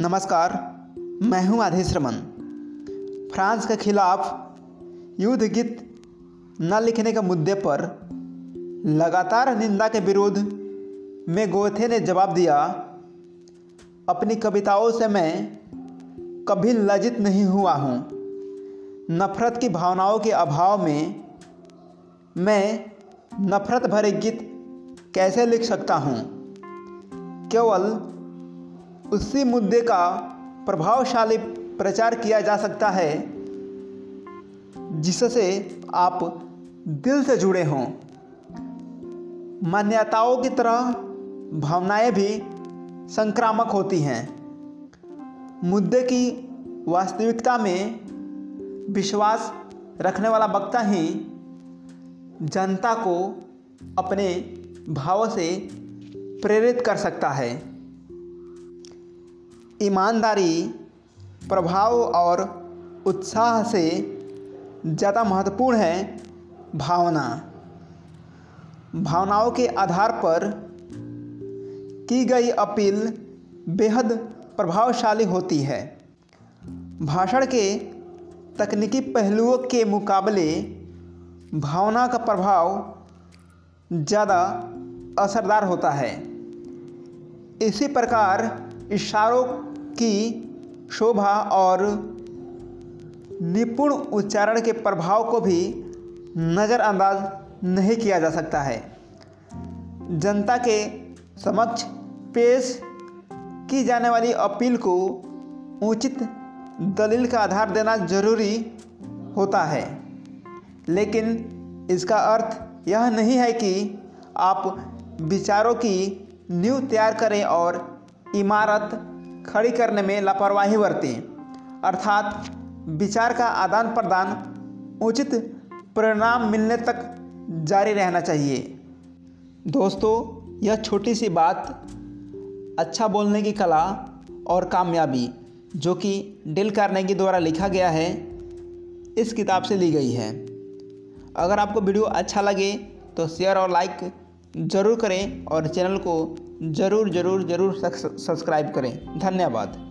नमस्कार, मैं हूँ आधेश रमन फ्रांस के खिलाफ युद्ध गीत न लिखने के मुद्दे पर लगातार निंदा के विरोध में गोथे ने जवाब दिया, अपनी कविताओं से मैं कभी लज्जित नहीं हुआ हूँ। नफरत की भावनाओं के अभाव में मैं नफरत भरे गीत कैसे लिख सकता हूँ? केवल उसी मुद्दे का प्रभावशाली प्रचार किया जा सकता है, जिससे आप दिल से जुड़े हों। मान्यताओं की तरह भावनाएँ भी संक्रामक होती हैं। मुद्दे की वास्तविकता में विश्वास रखने वाला वक्ता ही जनता को अपने भाव से प्रेरित कर सकता है। ईमानदारी, प्रभाव और उत्साह से ज़्यादा महत्वपूर्ण है भावना। भावनाओं के आधार पर की गई अपील बेहद प्रभावशाली होती है। भाषण के तकनीकी पहलुओं के मुकाबले भावना का प्रभाव ज़्यादा असरदार होता है। इसी प्रकार इशारों की शोभा और निपुण उच्चारण के प्रभाव को भी नज़रअंदाज नहीं किया जा सकता है। जनता के समक्ष पेश की जाने वाली अपील को उचित दलील का आधार देना ज़रूरी होता है। लेकिन इसका अर्थ यह नहीं है कि आप विचारों की नींव तैयार करें और इमारत खड़ी करने में लापरवाही बरतें अर्थात विचार का आदान प्रदान उचित परिणाम मिलने तक जारी रहना चाहिए। दोस्तों, यह छोटी सी बात अच्छा बोलने की कला और कामयाबी जो कि डिल कार्नेगी द्वारा लिखा गया है, इस किताब से ली गई है। अगर आपको वीडियो अच्छा लगे तो शेयर और लाइक ज़रूर करें और चैनल को ज़रूर ज़रूर ज़रूर सब्सक्राइब करें। धन्यवाद।